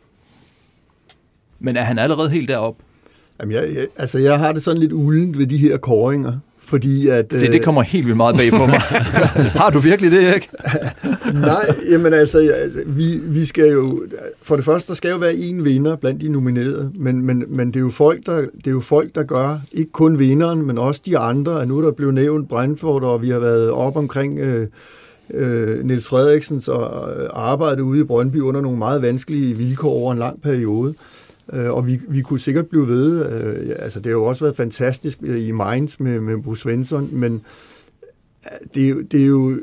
Men er han allerede helt deroppe? Jamen, jeg, jeg, altså, jeg har det sådan lidt uldent ved de her koringer. Fordi at, Se, det kommer helt vildt meget bag på mig. har du virkelig det, ikke? Nej, jamen altså, altså, vi, vi skal jo... For det første, der skal jo være en vinder blandt de nominerede, men, men, men det, er jo folk, der, det er jo folk, der gør ikke kun vinderen, men også de andre. Nu er der blevet nævnt Brentford, og vi har været op omkring... Øh, øh, Niels Frederiksens øh, arbejde ude i Brøndby under nogle meget vanskelige vilkår over en lang periode. Øh, og vi, vi kunne sikkert blive ved. Øh, altså, det har jo også været fantastisk øh, i Mainz med, med Bruce Svensson, men øh, det, det er jo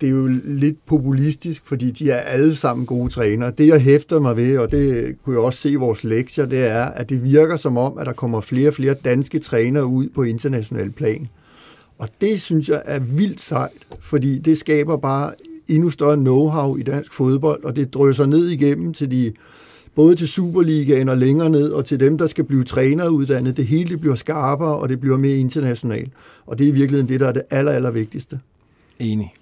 det er jo lidt populistisk, fordi de er alle sammen gode trænere. Det, jeg hæfter mig ved, og det kunne jeg også se i vores lektier, det er, at det virker som om, at der kommer flere og flere danske trænere ud på international plan. Og det synes jeg er vildt sejt, fordi det skaber bare endnu større know-how i dansk fodbold, og det drøser ned igennem til de både til Superligaen og længere ned, og til dem, der skal blive træneruddannet. Det hele det bliver skarpere, og det bliver mere internationalt. Og det er i virkeligheden det, der er det aller, aller vigtigste. Enig.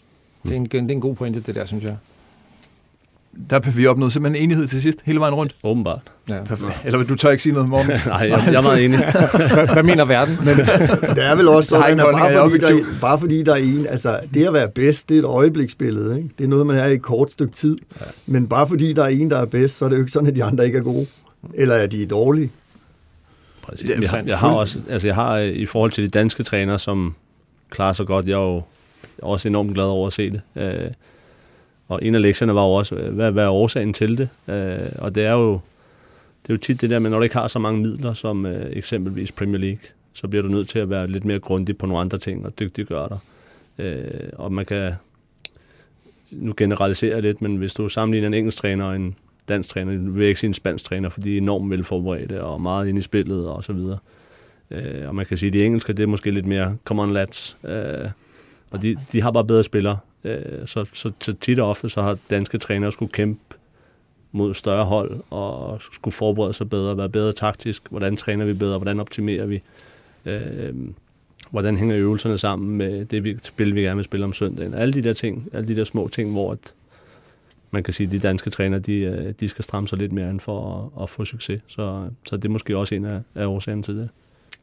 Det er, en, det er en god pointe, det der, synes jeg der har vi opnået simpelthen enighed til sidst, hele vejen rundt. Åbenbart. Ja. Perfekt. Eller vil du tør ikke sige noget, Morten? Nej, jeg, jeg er meget enig. hvad, mener verden? Men, det er vel også sådan, at bare fordi, der, bare fordi der er en, altså det at være bedst, det er et øjebliksbillede. Ikke? Det er noget, man er i et kort stykke tid. Ja. Men bare fordi der er en, der er bedst, så er det jo ikke sådan, at de andre ikke er gode. Eller er de dårlige. Præcis. Jeg, jeg, jeg har også, altså jeg har i forhold til de danske trænere, som klarer sig godt, jeg er jo også enormt glad over at se det. Øh, og en af lektierne var jo også, øh, hvad, hvad er årsagen til det? Øh, og det er jo det er jo tit det der med, når du ikke har så mange midler som øh, eksempelvis Premier League, så bliver du nødt til at være lidt mere grundig på nogle andre ting og dygtiggøre dig. Øh, og man kan, nu generalisere lidt, men hvis du sammenligner en engelsk træner og en dansk træner, du vil ikke sige en spansk træner, for de er enormt velforberedte og meget inde i spillet og så videre. Øh, og man kan sige, at de engelske, det er måske lidt mere come on lads. Øh, og de, de har bare bedre spillere, Øh, så, så, så tit og ofte så har danske trænere skulle kæmpe mod større hold og skulle forberede sig bedre, være bedre taktisk. Hvordan træner vi bedre? Hvordan optimerer vi? Øh, hvordan hænger øvelserne sammen med det vi, spil, vi gerne vil spille om søndagen? Alle de der ting, alle de der små ting, hvor at man kan sige, at de danske trænere, de, øh, de skal stramme sig lidt mere end for at, at få succes. Så, så det er måske også en af, af årsagerne til det.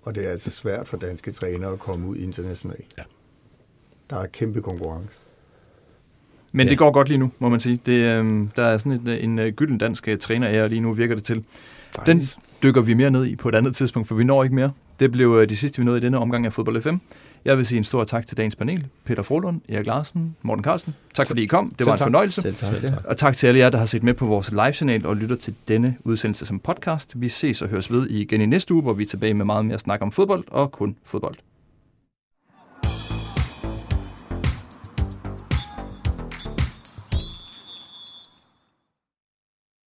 Og det er altså svært for danske trænere at komme ud internationalt. Ja. Der er kæmpe konkurrence. Men ja. det går godt lige nu, må man sige. Det, øh, der er sådan et, en, en gylden dansk øh, træner lige nu, virker det til. Den dykker vi mere ned i på et andet tidspunkt, for vi når ikke mere. Det blev øh, de sidste, vi nåede i denne omgang af Fodbold FM. Jeg vil sige en stor tak til dagens panel. Peter Frohlund, Erik Larsen, Morten Carlsen. Tak fordi I kom. Det var en fornøjelse. Selv tak, ja. Og tak til alle jer, der har set med på vores live-signal og lytter til denne udsendelse som podcast. Vi ses og høres ved igen i næste uge, hvor vi er tilbage med meget mere snak om fodbold og kun fodbold.